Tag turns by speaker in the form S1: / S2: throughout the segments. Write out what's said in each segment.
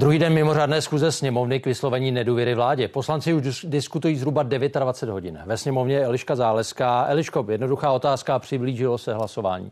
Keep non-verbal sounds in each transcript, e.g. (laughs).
S1: Druhý den mimořádné schůze sněmovny k vyslovení nedůvěry vládě. Poslanci už diskutují zhruba 29 hodin. Ve sněmovně Eliška Záleská. Eliško, jednoduchá otázka, přiblížilo se hlasování.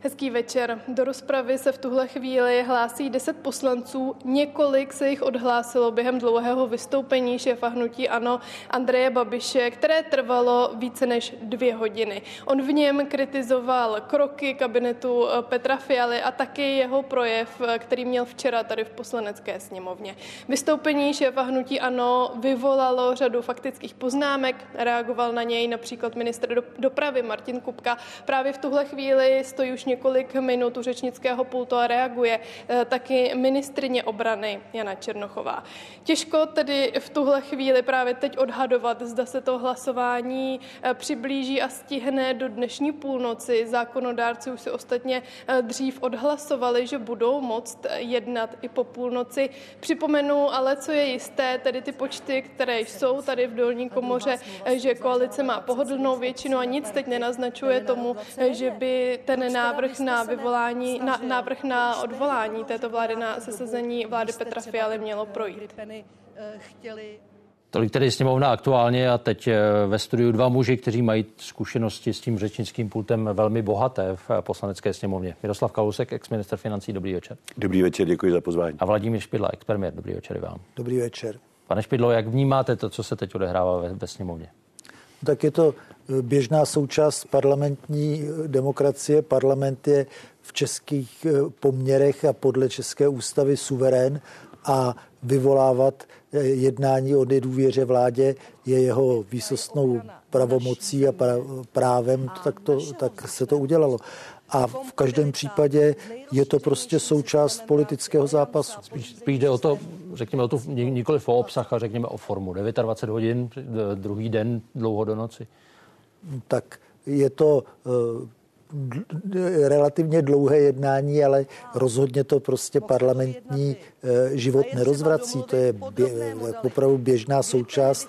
S2: Hezký večer. Do rozpravy se v tuhle chvíli hlásí 10 poslanců. Několik se jich odhlásilo během dlouhého vystoupení šéfa hnutí Ano Andreje Babiše, které trvalo více než dvě hodiny. On v něm kritizoval kroky kabinetu eh, Petra Fialy a taky jeho projev, eh, který měl včera tady v poslanecké sněmovně. Vystoupení šéfa hnutí Ano vyvolalo řadu faktických poznámek. Reagoval na něj například ministr dopravy Martin Kupka. Právě v tuhle chvíli stojí už několik minut u řečnického pultu a reaguje eh, taky ministrině obrany Jana Černochová. Těžko tedy v tuhle chvíli právě teď odhadovat, zda se to hlasování eh, přiblíží a stihne do dnešní půlnoci. Zákonodárci už si ostatně eh, dřív odhlasovali, že budou moct jednat i po půlnoci. Připomenu ale, co je jisté, tedy ty počty, které jsou tady v dolní komoře, že koalice má pohodlnou většinu a nic teď nenaznačuje tomu, že by ten návrh návrh na vyvolání, na, návrh na odvolání této vlády na sesazení vlády Petra Fialy mělo projít.
S1: Tolik tedy sněmovna aktuálně a teď eh, ve studiu dva muži, kteří mají zkušenosti s tím řečnickým pultem velmi bohaté v poslanecké sněmovně. Miroslav Kalousek, ex-minister financí, dobrý večer.
S3: Dobrý večer, děkuji za pozvání.
S1: A Vladimír Špidla, ex-premiér, dobrý večer i vám.
S4: Dobrý večer.
S1: Pane Špidlo, jak vnímáte to, co se teď odehrává ve, ve sněmovně?
S4: Tak je to běžná součást parlamentní demokracie. Parlament je v českých eh, poměrech a podle České ústavy suverén a vyvolávat eh, jednání o nedůvěře vládě je jeho výsostnou pravomocí a právem, tak, to, tak se to udělalo. A v každém případě je to prostě součást politického zápasu.
S1: Spíš, spíš jde o to, řekněme o tu, nikoli o obsah, a řekněme o formu. 29 hodin, druhý den, dlouho do noci
S4: tak je to eh, relativně dlouhé jednání, ale rozhodně to prostě parlamentní eh, život nerozvrací. To je bě, opravdu běžná součást.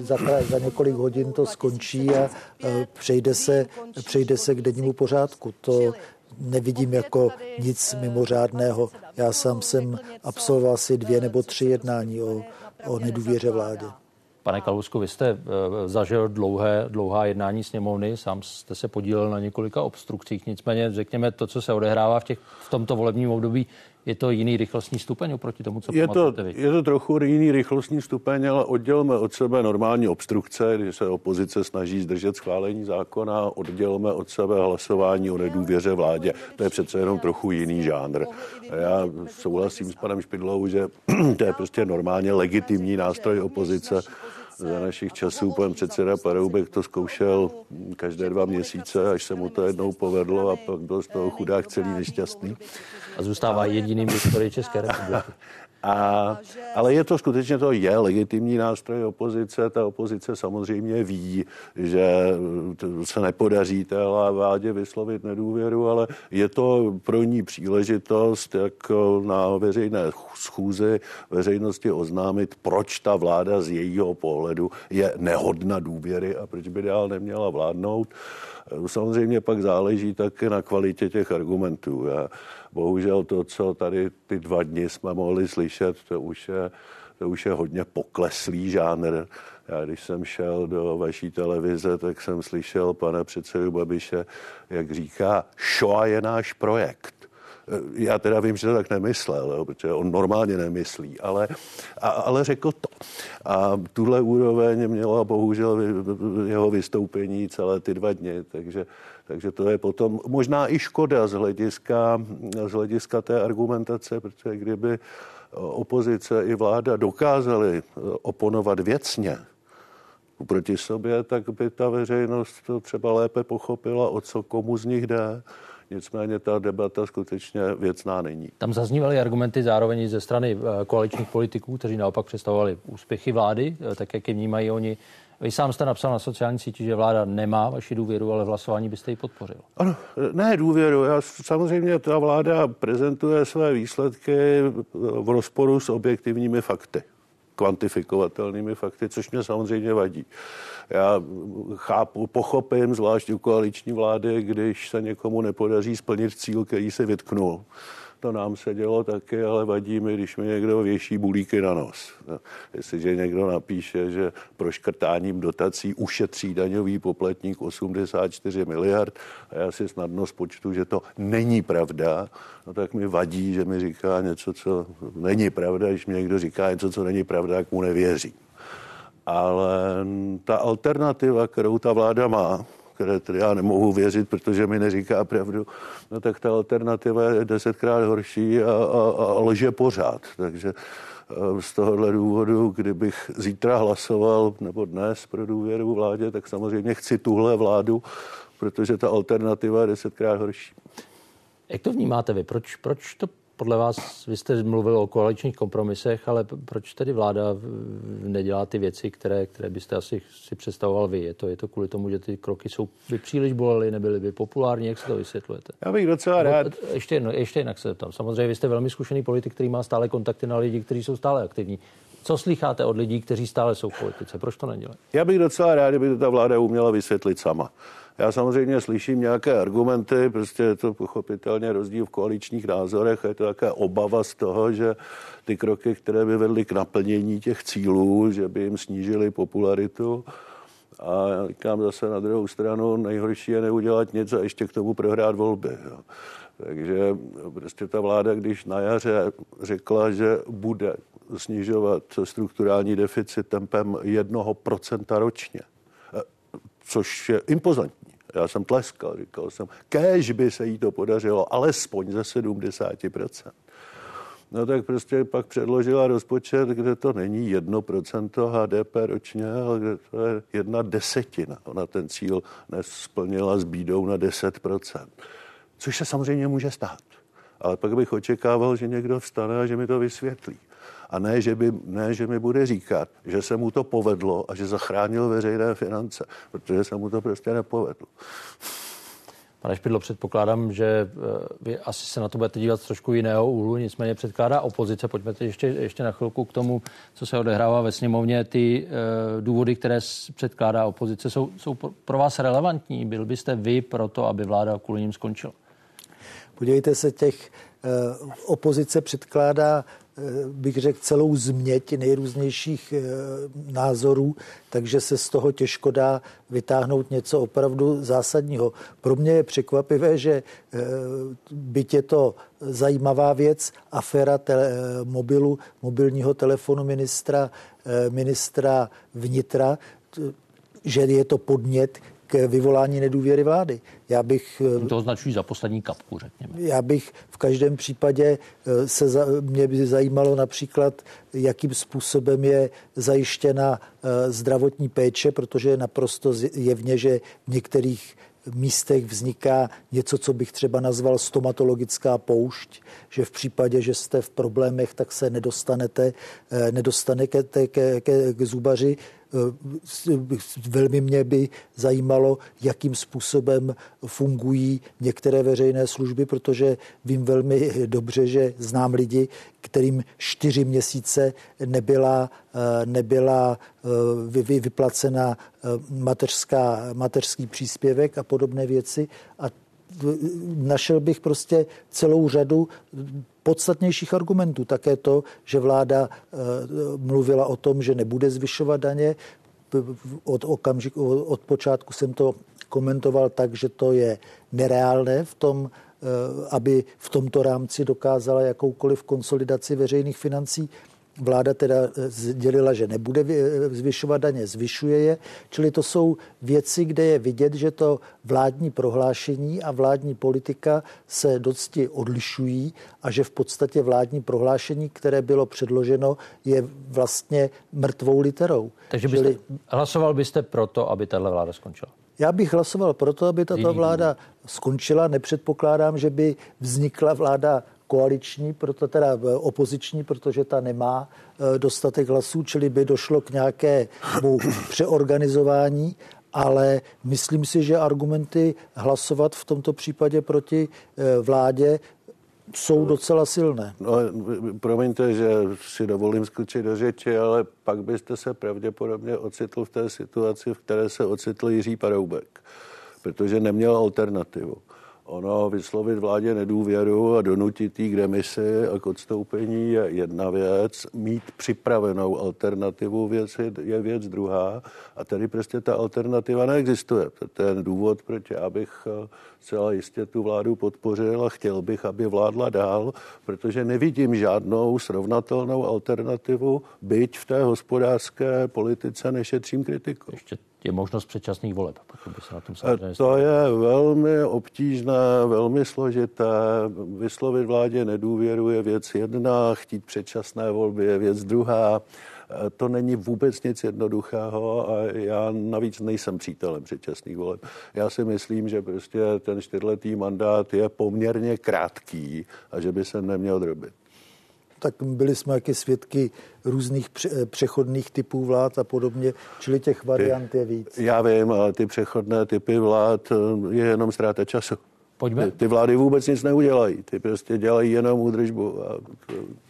S4: Za, za několik hodin to skončí a eh, přejde se, přejde se k dennímu pořádku. To nevidím jako nic mimořádného. Já sám jsem absolvoval asi dvě nebo tři jednání o, o nedůvěře vládě.
S1: Pane Kalusku, vy jste uh, zažil dlouhé, dlouhá jednání sněmovny, sám jste se podílel na několika obstrukcích, nicméně řekněme to, co se odehrává v, těch, v tomto volebním období, je to jiný rychlostní stupeň oproti tomu, co
S3: je to, vy? Je to trochu jiný rychlostní stupeň, ale oddělme od sebe normální obstrukce, když se opozice snaží zdržet schválení zákona, oddělme od sebe hlasování o nedůvěře vládě. To je přece jenom trochu jiný žánr. A já souhlasím s panem Špidlou, že (clears throat) to je prostě normálně legitimní nástroj opozice za našich časů pan předseda Paroubek to zkoušel každé dva měsíce, až se mu to jednou povedlo a pak byl z toho chudák celý nešťastný.
S1: A zůstává jediným v historii České republiky.
S3: A, ale je to skutečně to je legitimní nástroj opozice. Ta opozice samozřejmě ví, že se nepodaří té vládě vyslovit nedůvěru, ale je to pro ní příležitost, jak na veřejné schůzi veřejnosti oznámit, proč ta vláda z jejího pohledu je nehodna důvěry a proč by dál neměla vládnout. Samozřejmě pak záleží také na kvalitě těch argumentů. Já Bohužel to, co tady ty dva dny jsme mohli slyšet, to už je, to už je hodně pokleslý žánr. Já když jsem šel do vaší televize, tak jsem slyšel pana předsedu Babiše, jak říká, Shoa je náš projekt. Já teda vím, že to tak nemyslel, jo, protože on normálně nemyslí, ale, a, ale řekl to. A tuhle úroveň měla bohužel jeho vystoupení celé ty dva dny, takže takže to je potom možná i škoda z hlediska, z hlediska té argumentace, protože kdyby opozice i vláda dokázali oponovat věcně proti sobě, tak by ta veřejnost to třeba lépe pochopila, o co komu z nich jde. Nicméně ta debata skutečně věcná není.
S1: Tam zaznívaly argumenty zároveň ze strany eh, koaličních politiků, kteří naopak představovali úspěchy vlády, eh, tak jak je vnímají oni vy sám jste napsal na sociální síti, že vláda nemá vaši důvěru, ale v hlasování byste ji podpořil.
S3: Ano, ne důvěru. Já, samozřejmě ta vláda prezentuje své výsledky v rozporu s objektivními fakty kvantifikovatelnými fakty, což mě samozřejmě vadí. Já chápu, pochopím, zvlášť u koaliční vlády, když se někomu nepodaří splnit cíl, který se vytknul to nám se dělo taky, ale vadí mi, když mi někdo věší bulíky na nos. No, jestliže někdo napíše, že proškrtáním dotací ušetří daňový poplatník 84 miliard a já si snadno spočtu, že to není pravda, no tak mi vadí, že mi říká něco, co není pravda. Když mi někdo říká něco, co není pravda, tak mu nevěří. Ale ta alternativa, kterou ta vláda má, které tedy já nemohu věřit, protože mi neříká pravdu, no tak ta alternativa je desetkrát horší a, a, a lže pořád. Takže eh, z tohohle důvodu, kdybych zítra hlasoval, nebo dnes pro důvěru vládě, tak samozřejmě chci tuhle vládu, protože ta alternativa je desetkrát horší.
S1: Jak to vnímáte vy? Proč, proč to podle vás, vy jste mluvil o koaličních kompromisech, ale proč tedy vláda nedělá ty věci, které, které byste asi si představoval vy? Je to, je to kvůli tomu, že ty kroky jsou by příliš bolely, nebyly by populární? Jak se to vysvětlujete?
S3: Já bych docela rád.
S1: Ještě, jedno, ještě jinak se tam. Samozřejmě vy jste velmi zkušený politik, který má stále kontakty na lidi, kteří jsou stále aktivní. Co slycháte od lidí, kteří stále jsou v politice? Proč to nedělají?
S3: Já bych docela rád, kdyby to ta vláda uměla vysvětlit sama. Já samozřejmě slyším nějaké argumenty, prostě je to pochopitelně rozdíl v koaličních názorech, je to také obava z toho, že ty kroky, které by vedly k naplnění těch cílů, že by jim snížily popularitu, a já říkám zase na druhou stranu, nejhorší je neudělat něco a ještě k tomu prohrát volby. Jo. Takže prostě ta vláda, když na jaře řekla, že bude snižovat strukturální deficit tempem 1% ročně, což je impozantní. Já jsem tleskal, říkal jsem, kéž by se jí to podařilo alespoň ze 70%. No tak prostě pak předložila rozpočet, kde to není 1% HDP ročně, ale kde to je jedna desetina. Ona ten cíl nesplnila s bídou na 10%. Což se samozřejmě může stát. Ale pak bych očekával, že někdo vstane a že mi to vysvětlí. A ne že, by, ne, že mi bude říkat, že se mu to povedlo a že zachránil veřejné finance, protože se mu to prostě nepovedlo.
S1: Pane Špidlo, předpokládám, že eh, vy asi se na to budete dívat z trošku jiného úhlu, nicméně předkládá opozice. Pojďme ještě, ještě na chvilku k tomu, co se odehrává ve sněmovně. Ty uh, důvody, které předkládá opozice, jsou, jsou pro vás relevantní. Byl byste vy pro to, aby vláda kvůli ním skončila?
S4: Podívejte se, těch uh, opozice předkládá bych řekl, celou změť nejrůznějších eh, názorů, takže se z toho těžko dá vytáhnout něco opravdu zásadního. Pro mě je překvapivé, že eh, byť je to zajímavá věc, aféra tele, mobilu, mobilního telefonu ministra, ministra vnitra, že je to podnět, k vyvolání nedůvěry vlády.
S1: Já bych... Eh, to označují za poslední kapku, řekněme.
S4: Já bych v každém případě eh, se za, mě by zajímalo například, jakým způsobem je zajištěna eh, zdravotní péče, protože je naprosto jevně, že v některých místech vzniká něco, co bych třeba nazval stomatologická poušť, že v případě, že jste v problémech, tak se nedostanete, nedostanete ke, ke, k zubaři. Eh, velmi mě by zajímalo, jakým způsobem fungují některé veřejné služby, protože vím velmi dobře, že znám lidi, kterým čtyři měsíce nebyla, eh, nebyla eh, vyplacena mateřská, mateřský příspěvek a podobné věci. A našel bych prostě celou řadu podstatnějších argumentů. Také to, že vláda eh, mluvila o tom, že nebude zvyšovat daně. Od, okamžiku, od počátku jsem to komentoval tak, že to je nereálné v tom, eh, aby v tomto rámci dokázala jakoukoliv konsolidaci veřejných financí. Vláda teda eh, sdělila, že nebude eh, zvyšovat daně, zvyšuje je. Čili to jsou věci, kde je vidět, že to vládní prohlášení a vládní politika se dosti odlišují a že v podstatě vládní prohlášení, které bylo předloženo, je vlastně mrtvou literou.
S1: Takže byste, Čili... hlasoval byste pro to, aby tahle vláda skončila?
S4: Já bych hlasoval pro to, aby tato vláda skončila. Nepředpokládám, že by vznikla vláda koaliční, proto teda eh, opoziční, protože ta nemá eh, dostatek hlasů, čili by došlo k nějakému (coughs) přeorganizování, ale myslím si, že argumenty hlasovat v tomto případě proti eh, vládě jsou docela silné.
S3: No, promiňte, že si dovolím skočit do řeči, ale pak byste se pravděpodobně ocitl v té situaci, v které se ocitl Jiří Paroubek, protože neměl alternativu. Ono vyslovit vládě nedůvěru a donutit jí k demisi a k odstoupení je jedna věc. Mít připravenou alternativu věc je věc druhá. A tady prostě ta alternativa neexistuje. To je ten důvod, proč já bych eh, zcela jistě tu vládu podpořil a chtěl bych, aby vládla dál, protože nevidím žádnou srovnatelnou alternativu, byť v té hospodářské politice nešetřím kritiku.
S1: Ještě je možnost předčasných voleb, by se na tom
S3: To je velmi obtížné, velmi složité. Vyslovit vládě nedůvěru je věc jedna, chtít předčasné volby je věc druhá. To není vůbec nic jednoduchého a já navíc nejsem přítelem předčasných voleb. Já si myslím, že prostě ten čtyřletý mandát je poměrně krátký a že by se neměl drobit
S4: tak byli jsme jaký svědky různých přechodných typů vlád a podobně, čili těch variant je víc.
S3: Já vím, ale ty přechodné typy vlád eh, je jenom ztráta času. Pojďme. Ty, ty vlády vůbec nic neudělají, ty prostě dělají jenom údržbu. A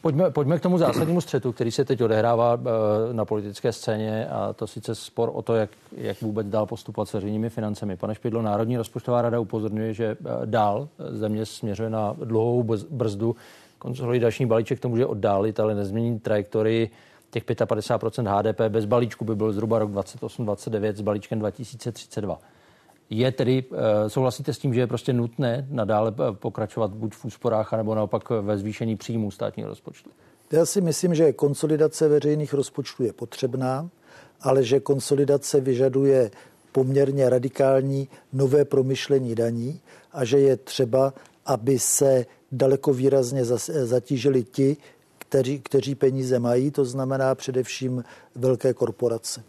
S1: pojďme, pojďme k tomu zásadnímu střetu, který se teď odehrává eh, na politické scéně a to sice spor o to, jak, jak vůbec dál postupovat s veřejnými financemi. Pane Špidlo, Národní rozpočtová rada upozorňuje, že eh, dál země směřuje na dlouhou brzdu konsolidační balíček to může oddálit, ale nezmění trajektorii těch 55% HDP bez balíčku by byl zhruba rok 28-29 s balíčkem 2032. Je tedy, eh, souhlasíte s tím, že je prostě nutné nadále eh, pokračovat buď v úsporách, nebo naopak ve zvýšení příjmů státního rozpočtu?
S4: Já si myslím, že konsolidace veřejných rozpočtů je potřebná, ale že konsolidace vyžaduje poměrně radikální nové promyšlení daní a že je třeba, aby se daleko výrazně zatížili ti, kteří, kteří peníze mají, to znamená především velké korporace.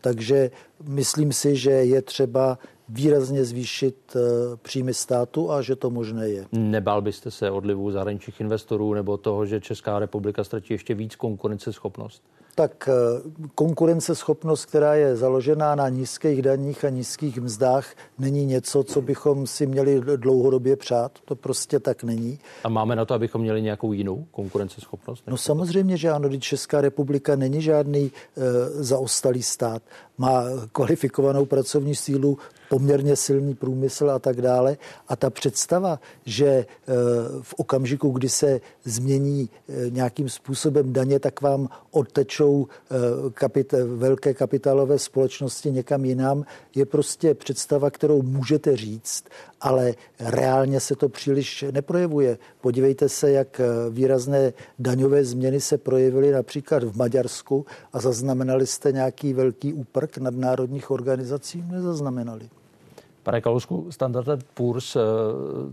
S4: Takže myslím si, že je třeba výrazně zvýšit eh, příjmy státu a že to možné je.
S1: Nebál byste se odlivu zahraničních investorů nebo toho, že Česká republika ztratí ještě víc konkurenceschopnost?
S4: Tak eh, konkurenceschopnost, která je založená na nízkých daních a nízkých mzdách, není něco, co bychom si měli dlouhodobě přát. To prostě tak není.
S1: A máme na to, abychom měli nějakou jinou konkurenceschopnost?
S4: No samozřejmě, že ano, Česká republika není žádný e, zaostalý stát. Má kvalifikovanou pracovní sílu, poměrně silný průmysl a tak dále. A ta představa, že eh, v okamžiku, kdy se změní eh, nějakým způsobem daně, tak vám odtečou eh, kapit- velké kapitálové společnosti někam jinam, je prostě představa, kterou můžete říct, ale reálně se to příliš neprojevuje. Podívejte se, jak výrazné daňové změny se projevily například v Maďarsku a zaznamenali jste nějaký velký úprk nadnárodních organizací? Nezaznamenali.
S1: Pane Kalousku, Standard Poor's eh,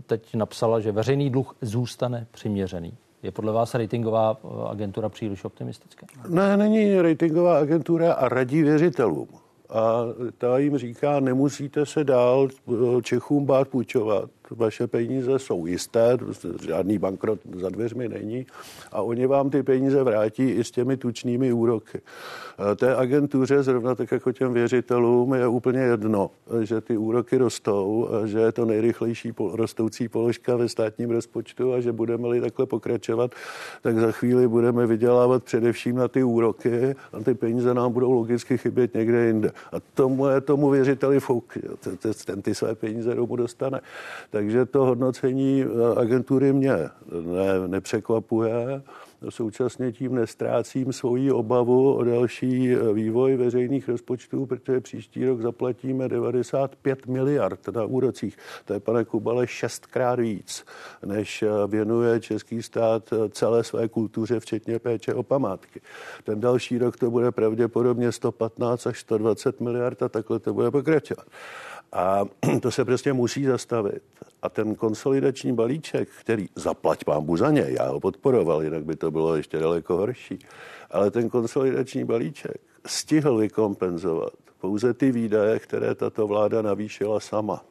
S1: teď napsala, že veřejný dluh zůstane přiměřený. Je podle vás ratingová eh, agentura příliš optimistická?
S3: Ne, není ratingová agentura a radí věřitelům. A ta jim říká, nemusíte se dál eh, Čechům bát půjčovat vaše peníze jsou jisté, žádný bankrot za dveřmi není a oni vám ty peníze vrátí i s těmi tučnými úroky. Té agentuře, zrovna tak jako těm věřitelům, je úplně jedno, že ty úroky rostou, že je to nejrychlejší rostoucí položka ve státním rozpočtu a že budeme-li takhle pokračovat, tak za chvíli budeme vydělávat především na ty úroky a ty peníze nám budou logicky chybět někde jinde. A tomu je tomu věřiteli fouk, ten ty své peníze domů dostane. Takže to hodnocení eh, agentury mě ne, nepřekvapuje. Současně tím nestrácím svoji obavu o další eh, vývoj veřejných rozpočtů, protože příští rok zaplatíme 95 miliard na úrocích. To je, pane Kubale, šestkrát víc, než eh, věnuje český stát celé své kultuře, včetně péče o památky. Ten další rok to bude pravděpodobně 115 až 120 miliard a takhle to bude pokračovat. A (clears throat) to se prostě musí zastavit. A ten konsolidační balíček, který zaplať pán za já ho podporoval, jinak by to bylo ještě daleko horší, ale ten konsolidační balíček stihl vykompenzovat pouze ty výdaje, které tato vláda navýšila sama.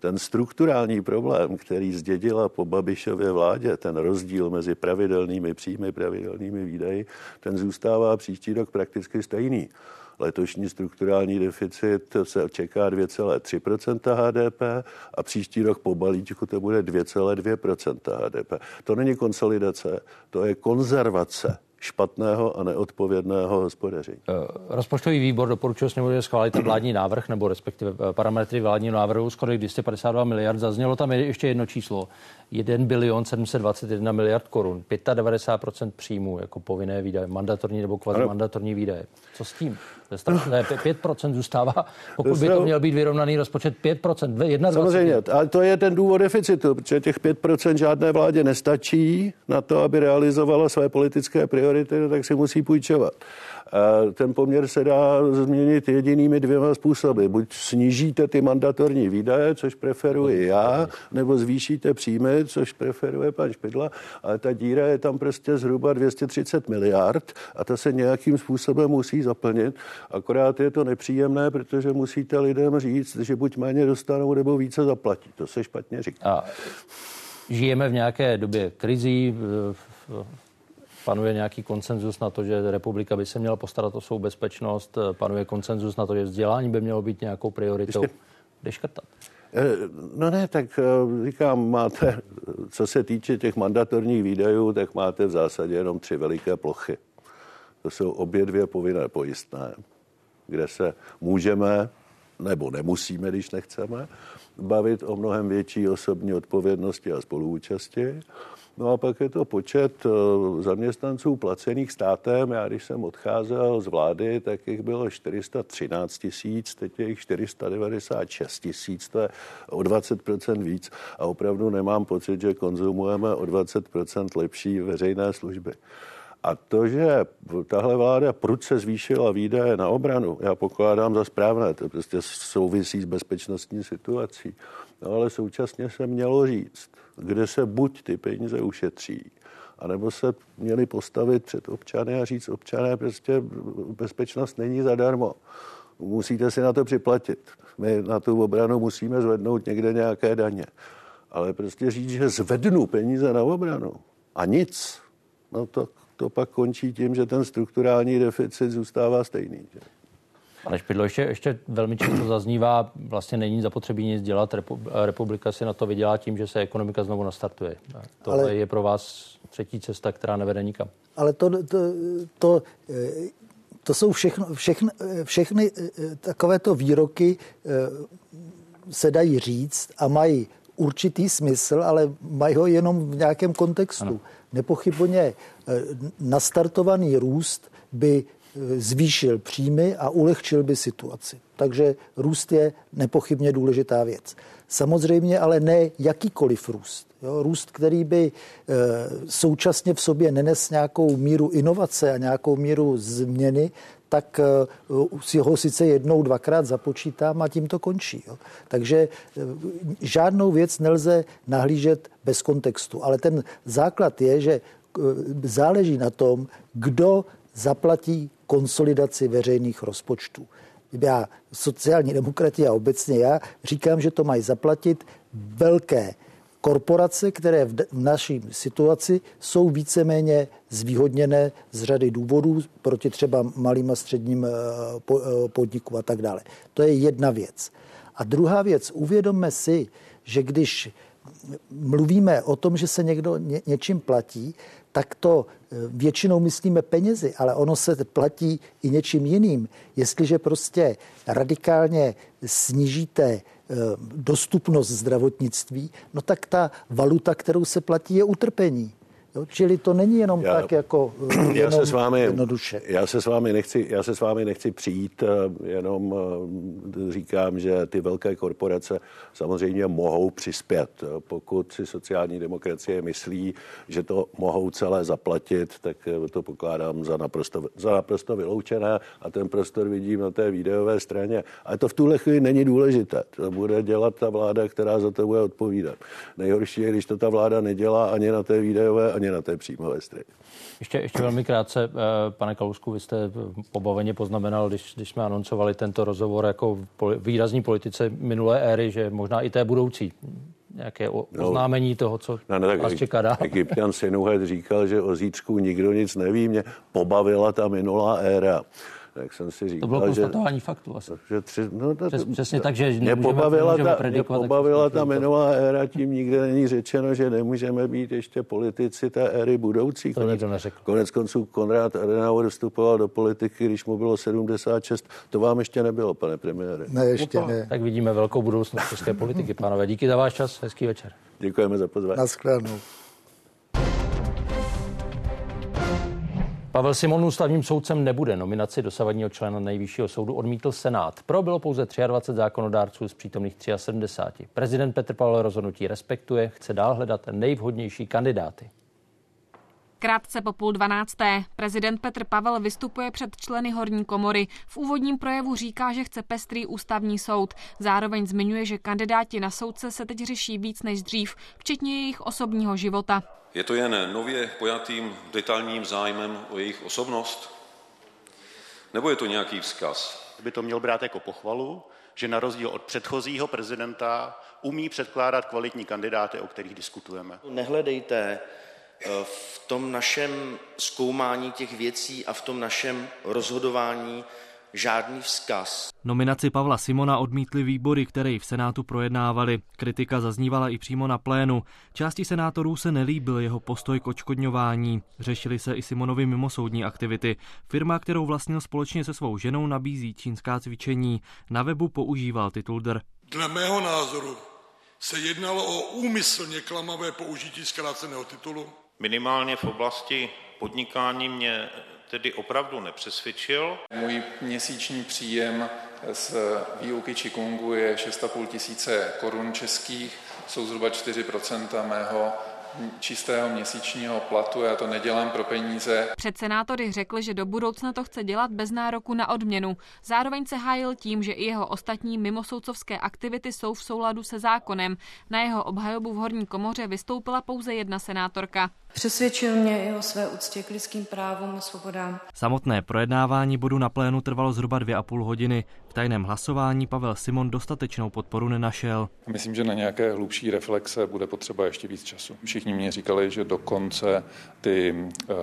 S3: Ten strukturální problém, který zdědila po Babišově vládě, ten rozdíl mezi pravidelnými příjmy, pravidelnými výdaji, ten zůstává příští rok prakticky stejný. Letošní strukturální deficit se čeká 2,3% HDP a příští rok po balíčku to bude 2,2% HDP. To není konsolidace, to je konzervace špatného a neodpovědného hospodaření. Eh,
S1: rozpočtový výbor doporučil sněmovně schválit vládní návrh, nebo respektive eh, parametry vládního návrhu skoro 252 miliard. Zaznělo tam ještě jedno číslo. 1 bilion 721 miliard korun, 95% příjmů jako povinné výdaje, mandatorní nebo kvazi mandatorní výdaje. Co s tím? To je strašné, 5% zůstává, pokud by to měl být vyrovnaný rozpočet 5%, 21.
S3: Samozřejmě, ale to je ten důvod deficitu, protože těch 5% žádné vládě nestačí na to, aby realizovala své politické priority, no tak si musí půjčovat. Ten poměr se dá změnit jedinými dvěma způsoby. Buď snížíte ty mandatorní výdaje, což preferuji já, nebo zvýšíte příjmy, což preferuje pan Špidla, ale ta díra je tam prostě zhruba 230 miliard a ta se nějakým způsobem musí zaplnit. Akorát je to nepříjemné, protože musíte lidem říct, že buď méně dostanou, nebo více zaplatí. To se špatně říká. A
S1: žijeme v nějaké době krizí, panuje nějaký konsenzus na to, že republika by se měla postarat o svou bezpečnost, panuje konsenzus na to, že vzdělání by mělo být nějakou prioritou. Kde škrtat?
S3: Eh, no ne, tak eh, říkám, máte, co se týče těch mandatorních výdajů, tak máte v zásadě jenom tři veliké plochy. To jsou obě dvě povinné pojistné, kde se můžeme, nebo nemusíme, když nechceme, bavit o mnohem větší osobní odpovědnosti a spoluúčasti. No a pak je to počet eh, zaměstnanců placených státem. Já když jsem odcházel z vlády, tak jich bylo 413 tisíc, teď je jich 496 tisíc, to je o 20% víc a opravdu nemám pocit, že konzumujeme o 20% lepší veřejné služby. A to, že tahle vláda prudce zvýšila výdaje na obranu, já pokládám za správné, to prostě souvisí s bezpečnostní situací. Ale současně se mělo říct, kde se buď ty peníze ušetří, anebo se měli postavit před občany a říct, občané, prostě bezpečnost není zadarmo. Musíte si na to připlatit. My na tu obranu musíme zvednout někde nějaké daně. Ale prostě říct, že zvednu peníze na obranu a nic, no to, to pak končí tím, že ten strukturální deficit zůstává stejný. Že?
S1: Pane Špidlo, ještě, ještě velmi často zaznívá, vlastně není zapotřebí nic dělat, republika si na to vydělá tím, že se ekonomika znovu nastartuje. Tohle ale, je pro vás třetí cesta, která nevede nikam.
S4: Ale to, to, to, to jsou všechno, všechny, všechny takovéto výroky se dají říct a mají určitý smysl, ale mají ho jenom v nějakém kontextu. Ano. Nepochybně nastartovaný růst by zvýšil příjmy a ulehčil by situaci. Takže růst je nepochybně důležitá věc. Samozřejmě ale ne jakýkoliv růst. Jo, růst, který by e, současně v sobě nenes nějakou míru inovace a nějakou míru změny, tak e, si ho sice jednou, dvakrát započítám a tím to končí. Jo. Takže e, žádnou věc nelze nahlížet bez kontextu. Ale ten základ je, že záleží na tom, kdo zaplatí konsolidaci veřejných rozpočtů. Já, sociální demokrati a obecně já, říkám, že to mají zaplatit velké korporace, které v naší situaci jsou víceméně zvýhodněné z řady důvodů proti třeba malým a středním eh, eh, podnikům a tak dále. To je jedna věc. A druhá věc, uvědomme si, že když mluvíme o tom, že se někdo ně, něčím platí, tak to eh, většinou myslíme penězi, ale ono se platí i něčím jiným. Jestliže prostě radikálně snížíte eh, dostupnost zdravotnictví, no tak ta valuta, kterou se platí, je utrpení. Jo, čili to není jenom já, tak jako
S3: jenom (clears throat) já se s vámi, jednoduše. Já se, s vámi nechci, já se s vámi nechci přijít, eh, jenom eh, říkám, že ty velké korporace samozřejmě mohou přispět. Pokud si sociální demokracie myslí, že to mohou celé zaplatit, tak eh, to pokládám za naprosto, za naprosto vyloučené a ten prostor vidím na té videové straně. Ale to v tuhle chvíli není důležité. To bude dělat ta vláda, která za to bude odpovídat. Nejhorší je, když to ta vláda nedělá ani na té videové, ani na té příjmové straně.
S1: Ještě, ještě velmi krátce, eh, pane Kalusku, vy jste pobaveně poznamenal, když, když jsme anoncovali tento rozhovor jako výrazní politice minulé éry, že možná i té budoucí nějaké no. oznámení no, toho, co no, no, tak, vás čeká dál.
S3: Egyptian Sinuhet říkal, že o zítřku nikdo nic neví. Mě pobavila ta minulá éra. Tak jsem si říkal,
S1: to bylo konstatování že, faktu asi.
S3: Že tři, no,
S1: to, Přes, přesně tak, že
S3: mě pobavila ta, mě pobavila ta minulá éra, tím nikde není řečeno, že nemůžeme být ještě politici té éry budoucí.
S1: To konec, neřekl.
S3: konec konců Konrad Adenauer vstupoval do politiky, když mu bylo 76. To vám ještě nebylo, pane premiére.
S4: Ne, ještě ne.
S1: Tak vidíme velkou budoucnost české politiky, pánové. Díky za váš čas, hezký večer.
S3: Děkujeme za pozvání.
S4: Naschledanou.
S1: Pavel Simon ústavním soudcem nebude. Nominaci dosavadního člena nejvyššího soudu odmítl Senát. Pro bylo pouze 23 zákonodárců z přítomných 73. Prezident Petr Pavel rozhodnutí respektuje, chce dál hledat nejvhodnější kandidáty.
S5: Krátce po půl dvanácté prezident Petr Pavel vystupuje před členy horní komory. V úvodním projevu říká, že chce pestrý ústavní soud. Zároveň zmiňuje, že kandidáti na soudce se teď řeší víc než dřív, včetně jejich osobního života.
S6: Je to jen nově pojatým detailním zájmem o jejich osobnost? Nebo je to nějaký vzkaz?
S7: By to měl brát jako pochvalu, že na rozdíl od předchozího prezidenta umí předkládat kvalitní kandidáty, o kterých diskutujeme.
S8: Nehledejte eh, v tom našem zkoumání těch věcí a v tom našem rozhodování žádný vzkaz.
S9: Nominaci Pavla Simona odmítli výbory, které ji v Senátu projednávali. Kritika zaznívala i přímo na plénu. Části senátorů se nelíbil jeho postoj k očkodňování. Řešili se i Simonovi mimosoudní aktivity. Firma, kterou vlastnil společně se svou ženou, nabízí čínská cvičení. Na webu používal titul DR.
S10: Dle mého názoru se jednalo o úmyslně klamavé použití zkráceného titulu.
S11: Minimálně v oblasti podnikání mě tedy opravdu nepřesvědčil.
S12: Můj měsíční příjem z výuky Qigongu je 6,5 tisíce korun českých, jsou zhruba 4% mého čistého měsíčního platu, já to nedělám pro peníze.
S5: Před senátory řekl, že do budoucna to chce dělat bez nároku na odměnu. Zároveň se hájil tím, že i jeho ostatní mimosoudcovské aktivity jsou v souladu se zákonem. Na jeho obhajobu v horní komoře vystoupila pouze jedna senátorka.
S13: Přesvědčil mě i o své úctě k lidským právům a svobodám.
S9: Samotné projednávání bodu na plénu trvalo zhruba dvě a půl hodiny. V tajném hlasování Pavel Simon dostatečnou podporu nenašel.
S12: Myslím, že na nějaké hlubší reflexe bude potřeba ještě víc času. Všichni mě říkali, že dokonce ty, eh,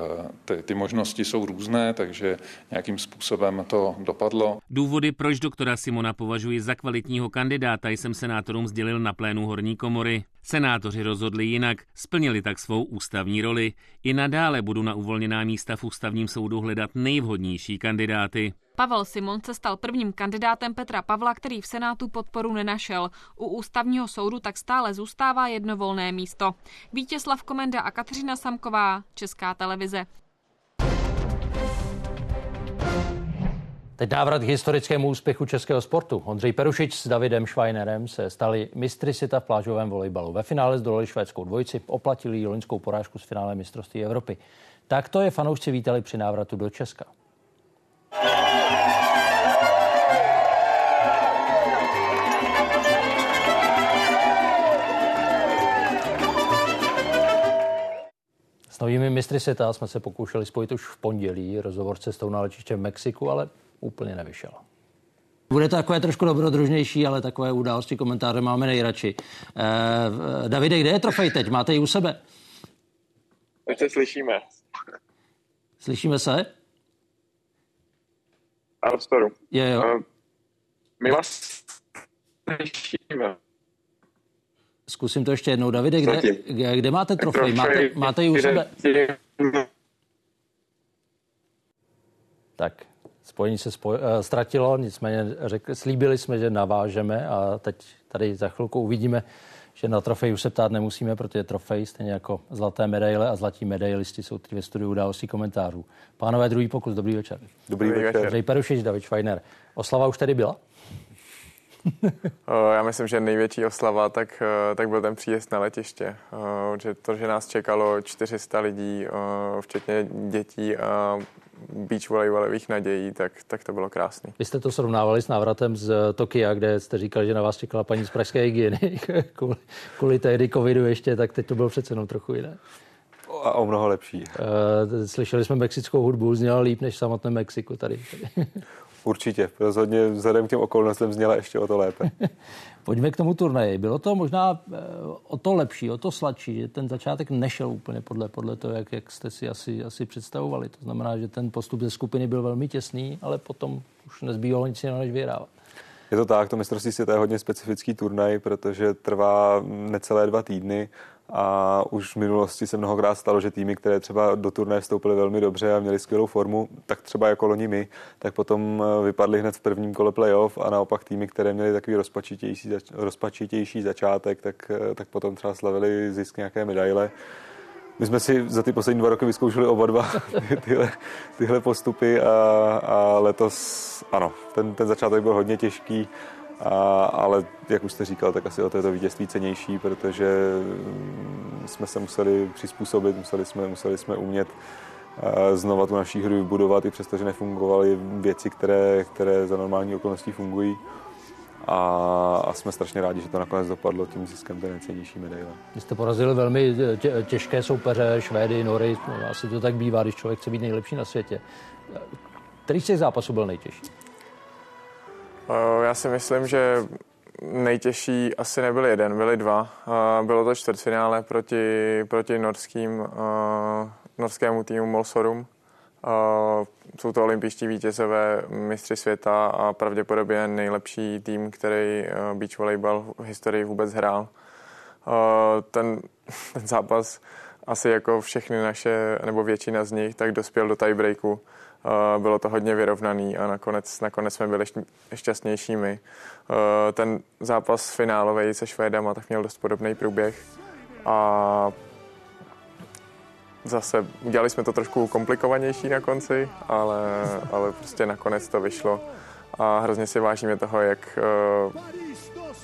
S12: ty, ty možnosti jsou různé, takže nějakým způsobem to dopadlo.
S14: Důvody, proč doktora Simona považuji za kvalitního kandidáta, jsem senátorům sdělil na plénu horní komory. Senátoři rozhodli jinak, splnili tak svou ústavní roli. I nadále budu na uvolněná místa v ústavním soudu hledat nejvhodnější kandidáty.
S5: Pavel Simon se stal prvním kandidátem Petra Pavla, který v Senátu podporu nenašel. U ústavního soudu tak stále zůstává jedno volné místo. Vítězslav Komenda a Kateřina Samková, Česká televize.
S1: Teď návrat k historickému úspěchu českého sportu. Ondřej Perušič s Davidem Schweinerem se stali mistry světa v plážovém volejbalu. Ve finále zdolali švédskou dvojici, oplatili loňskou porážku z finále mistrovství Evropy. Tak to je fanoušci vítali při návratu do Česka. Novými mistry světa jsme se pokoušeli spojit už v pondělí. Rozhovor cestou na letiště v Mexiku, ale úplně nevyšel. Bude to takové trošku dobrodružnější, ale takové události, komentáře máme nejradši. Eh, Davide, kde je trofej teď? Máte ji u sebe?
S15: Už se slyšíme.
S1: Slyšíme se?
S15: Ano, sporu.
S1: Je, jo. Uh,
S15: my vás slyšíme.
S1: Zkusím to ještě jednou. Davide, kde, kde, máte trofej? Máte, máte ji u sebe? Tak, spojení se spoj, uh, ztratilo, nicméně řekli, slíbili jsme, že navážeme a teď tady za chvilku uvidíme, že na trofej už se ptát nemusíme, protože trofej, stejně jako zlaté medaile a zlatí medailisti jsou teď ve studiu událostí komentářů. Pánové, druhý pokus, dobrý večer.
S3: Dobrý, dobrý večer.
S1: Andrej Perušič, David Schweiner. Oslava už tady byla? (laughs)
S15: Já myslím, že největší oslava tak, eh, tak byl ten příjezd na letiště. Že to, že nás čekalo 400 lidí, včetně dětí a beach volejbalových nadějí, tak, tak to bylo krásné.
S1: Vy jste to srovnávali s návratem z Tokia, kde jste říkali, že na vás čekala paní z pražské hygieny (laughs) kvůli, kvůli tehdy covidu ještě, tak teď to bylo přece jenom trochu jiné.
S3: A o mnoho lepší.
S1: Slyšeli jsme mexickou hudbu, zněla líp než v samotném Mexiku tady. (laughs)
S15: Určitě, rozhodně vzhledem k těm okolnostem zněla ještě o to lépe. (laughs)
S1: Pojďme k tomu turnaji. Bylo to možná eh, o to lepší, o to sladší, že ten začátek nešel úplně podle, podle toho, jak, jak jste si asi, asi představovali. To znamená, že ten postup ze skupiny byl velmi těsný, ale potom už nezbývalo nic jiného, než vyhrávat.
S15: Je to tak, to mistrovství světa je hodně specifický turnaj, protože trvá necelé dva týdny a už v minulosti se mnohokrát stalo, že týmy, které třeba do turnaje vstoupily velmi dobře a měly skvělou formu, tak třeba jako loni my, tak potom eh, vypadly hned v prvním kole playoff a naopak týmy, které měly takový rozpačitější, rozpačitější začátek, tak, eh, tak potom třeba slavili zisk nějaké medaile. My jsme si za ty poslední dva roky vyzkoušeli oba dva (laughs) tyhle, tyhle postupy a, a letos, ano, ten, ten začátek byl hodně těžký, a, ale jak už jste říkal, tak asi o to je to vítězství cenější, protože mm, jsme se museli přizpůsobit, museli jsme, museli jsme umět znova tu naší hru vybudovat, i přestože nefungovaly věci, které, které za normální okolností fungují a, a jsme strašně rádi, že to nakonec dopadlo tím ziskem té nejcennější medaile.
S1: Vy jste porazili velmi těžké soupeře, Švédy, Nory, no, asi to tak bývá, když člověk chce být nejlepší na světě. Který z těch zápasů byl nejtěžší?
S15: Já si myslím, že nejtěžší asi nebyl jeden, byly dva. Bylo to čtvrtfinále proti, proti norským, norskému týmu Molsorum jsou to olympijští vítězové, mistři světa a pravděpodobně nejlepší tým, který eh, beach volleyball v historii vůbec hrál. Ten, (laughs) ten zápas asi jako všechny naše, nebo většina z nich, tak dospěl do tiebreaku. Bylo to hodně vyrovnaný a nakonec, nakonec jsme byli šťastnější my. Ten zápas finálový se Švédama tak měl dost podobný průběh. A zase udělali jsme to trošku komplikovanější na konci, ale, ale prostě nakonec to vyšlo. A hrozně si vážíme toho, jak, eh,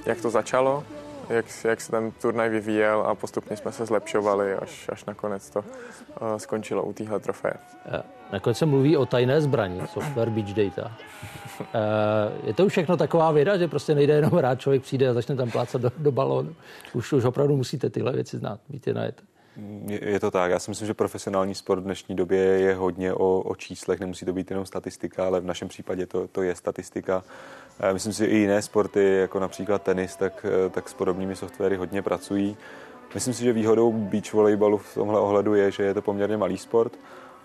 S15: jak to začalo, jak, jak se ten turnaj vyvíjel a postupně jsme se zlepšovali, až, až nakonec to uh, skončilo u téhle trofeje.
S1: Eh, nakonec se mluví o tajné zbraní, software Beach Data. Uh, je to už všechno taková věda, že prostě nejde jenom rád, člověk přijde a začne tam plácat do, do balónu. Už, už opravdu musíte tyhle věci znát, víte na najet.
S15: Je to tak. Já si myslím, že profesionální sport v dnešní době je hodně o, o číslech. Nemusí to být jenom statistika, ale v našem případě to, to je statistika. Myslím si, že i jiné sporty, jako například tenis, tak, tak s podobnými softwary hodně pracují. Myslím si, že výhodou beach volleyballu v tomhle ohledu je, že je to poměrně malý sport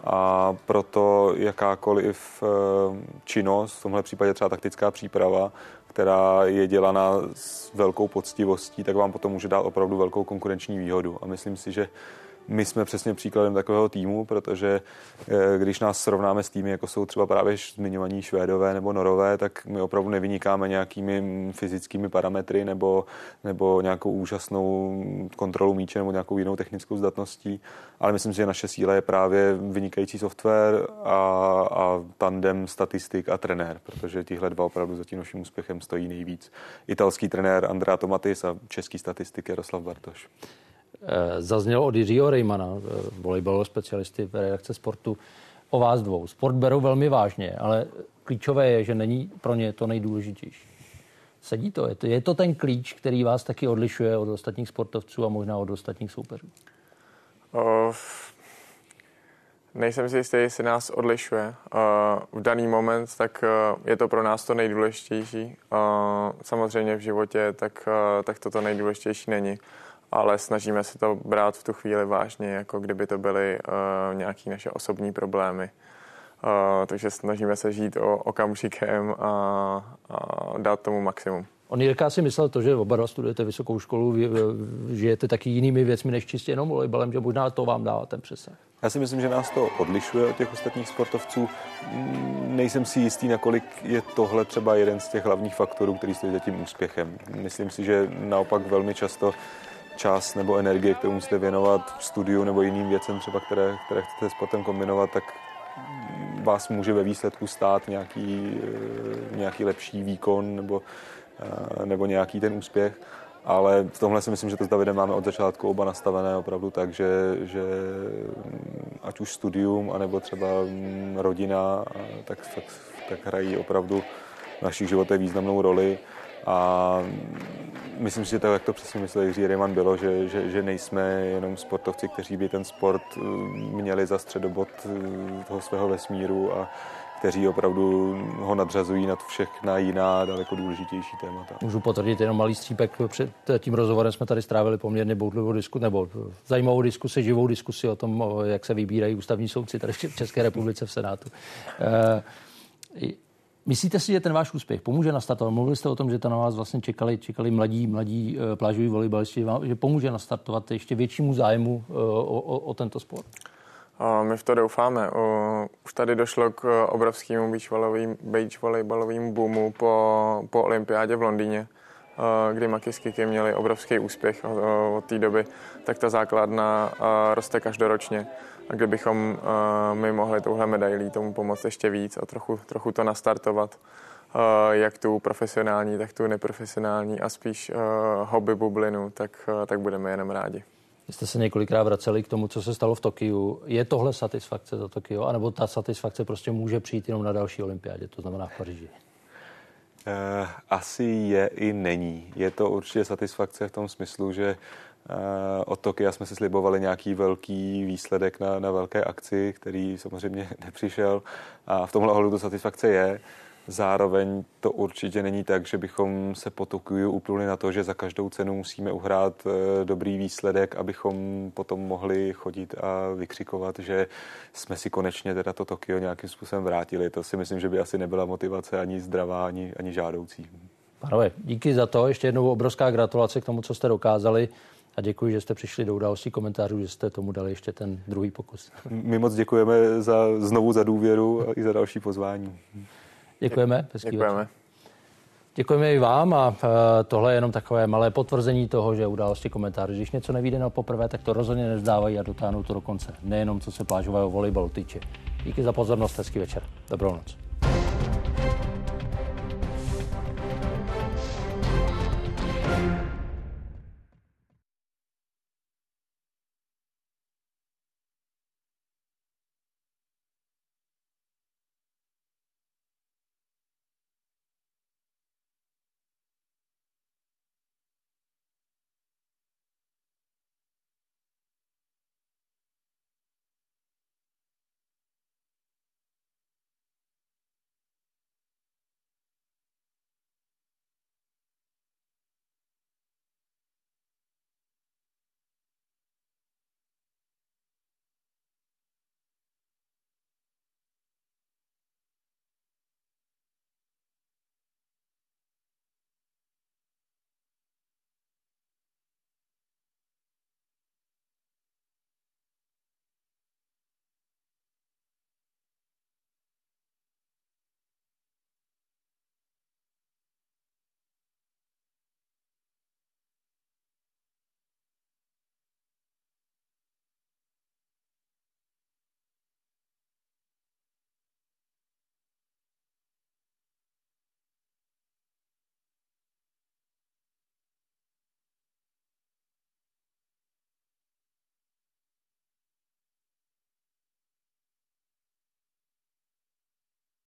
S15: a proto jakákoliv eh, činnost, v tomhle případě třeba taktická příprava, která je dělaná s velkou poctivostí, tak vám potom může dát opravdu velkou konkurenční výhodu. A myslím si, že my jsme přesně příkladem takového týmu, protože eh, když nás srovnáme s týmy, jako jsou třeba právě zmiňovaní Švédové nebo Norové, tak my opravdu nevynikáme nějakými fyzickými parametry nebo, nebo nějakou úžasnou kontrolu míče nebo nějakou jinou technickou zdatností, ale myslím si, že naše síla je právě vynikající software a, a tandem statistik a trenér, protože tihle dva opravdu za tím naším úspěchem stojí nejvíc. Italský trenér Andrea Tomatis a český statistik Jaroslav Bartoš.
S1: Eh, zaznělo od Jiřího Rejmana, eh, volejbalového specialisty v redakce sportu, o vás dvou. Sport berou velmi vážně, ale klíčové je, že není pro ně to nejdůležitější. Sedí to? Je, to? je to ten klíč, který vás taky odlišuje od ostatních sportovců a možná od ostatních soupeřů? Uh,
S15: nejsem si jistý, jestli nás odlišuje. Uh, v daný moment tak uh, je to pro nás to nejdůležitější. Uh, samozřejmě v životě tak, uh, tak toto nejdůležitější není ale snažíme se to brát v tu chvíli vážně, jako kdyby to byly uh, nějaké naše osobní problémy. Uh, takže snažíme se žít o, okamžikem a, a dát tomu maximum.
S1: On Jirka si myslel to, že oba dva studujete vysokou školu, vy, žijete taky jinými věcmi než čistě jenom volejbalem, že možná to vám dává ten přesah.
S15: Já si myslím, že nás to odlišuje od těch ostatních sportovců. Nejsem si jistý, nakolik je tohle třeba jeden z těch hlavních faktorů, který stojí za tím úspěchem. Myslím si, že naopak velmi často čas nebo energie, kterou musíte věnovat studiu nebo jiným věcem, třeba které, které chcete sportem kombinovat, tak vás může ve výsledku stát nějaký, eh, nějaký lepší výkon nebo, eh, nebo nějaký ten úspěch. Ale v tomhle si myslím, že to s Davidem máme od začátku oba nastavené opravdu tak, že, že ať už studium, anebo třeba mm, rodina, tak, tak, tak hrají opravdu v našich životech významnou roli. A myslím si, že tak, jak to přesně myslel Jiří Rejman, bylo, že, že, že nejsme jenom sportovci, kteří by ten sport eh, měli za středobod eh, toho svého vesmíru a kteří opravdu ho nadřazují nad všechna jiná daleko důležitější témata.
S1: Můžu potvrdit jenom malý střípek. Před tím rozhovorem jsme tady strávili poměrně bouřlivou diskusi, nebo zajímavou diskusi, živou diskusi o tom, jak se vybírají ústavní soudci tady v České republice v Senátu. E, Myslíte si, že ten váš úspěch pomůže nastartovat? Mluvili jste o tom, že to na vás vlastně čekali, čekali mladí, mladí uh, plážoví volejbalisti, že pomůže nastartovat ještě většímu zájmu uh, o, o, o tento sport?
S15: My v to doufáme. Už tady došlo k obrovskému beach volejbalovým boomu po, po olympiádě v Londýně, kdy Makiskiky měli obrovský úspěch od té doby, tak ta základna roste každoročně. A kdybychom my mohli touhle medailí tomu pomoct ještě víc a trochu, trochu to nastartovat, jak tu profesionální, tak tu neprofesionální a spíš hobby bublinu, tak, tak budeme jenom rádi.
S1: Jste se několikrát vraceli k tomu, co se stalo v Tokiu. Je tohle satisfakce za Tokio, anebo ta satisfakce prostě může přijít jenom na další olympiádě, to znamená v Paříži?
S15: Asi je i není. Je to určitě satisfakce v tom smyslu, že od Tokia jsme si slibovali nějaký velký výsledek na, na velké akci, který samozřejmě (laughs) nepřišel a v tomhle ohledu to satisfakce je. Zároveň to určitě není tak, že bychom se po Tokiu upluli na to, že za každou cenu musíme uhrát eh, dobrý výsledek, abychom potom mohli chodit a vykřikovat, že jsme si konečně teda to Tokio nějakým způsobem vrátili. To si myslím, že by asi nebyla motivace ani zdravá, ani, ani žádoucí.
S1: Pánové, díky za to. Ještě jednou obrovská gratulace k tomu, co jste dokázali. A děkuji, že jste přišli do událostí komentářů, že jste tomu dali ještě ten druhý pokus. (laughs)
S15: My moc děkujeme za, znovu za důvěru a i za další pozvání.
S1: Děkujeme.
S15: Děkujeme.
S1: Večer. Děkujeme i vám a e, tohle je jenom takové malé potvrzení toho, že události komentářů, když něco nevíde na poprvé, tak to rozhodně nezdávají a dotáhnou to do konce. Nejenom co se plážového volejbalu týče. Díky za pozornost, hezký večer. Dobrou noc.